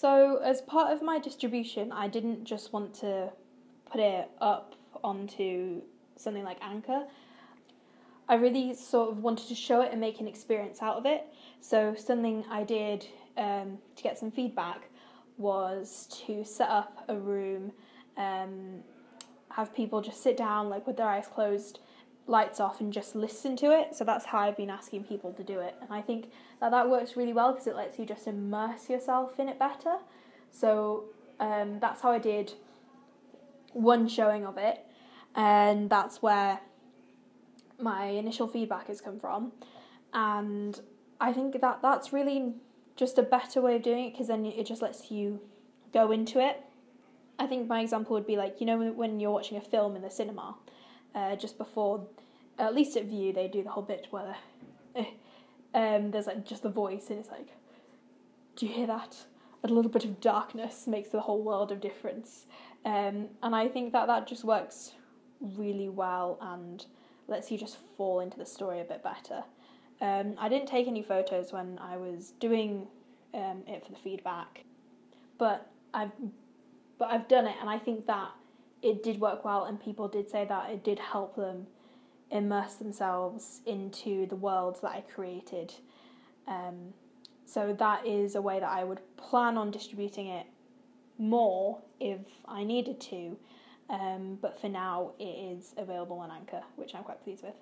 So, as part of my distribution, I didn't just want to put it up onto something like Anchor. I really sort of wanted to show it and make an experience out of it. So, something I did um, to get some feedback was to set up a room, um, have people just sit down, like with their eyes closed, lights off, and just listen to it. So, that's how I've been asking people to do it. And I think that that works really well because it lets you just immerse yourself in it better. So, um, that's how I did one showing of it, and that's where my initial feedback has come from. And I think that that's really just a better way of doing it because then it just lets you go into it. I think my example would be like, you know, when you're watching a film in the cinema, uh, just before, at least at Vue, they do the whole bit where um, there's like just the voice, and it's like, do you hear that? A little bit of darkness makes the whole world of difference. Um, and I think that that just works really well and lets you just fall into the story a bit better. Um, I didn't take any photos when I was doing um, it for the feedback, but I've but I've done it, and I think that it did work well, and people did say that it did help them immerse themselves into the world that I created. Um, so that is a way that I would plan on distributing it more if I needed to. Um, but for now, it is available on Anchor, which I'm quite pleased with.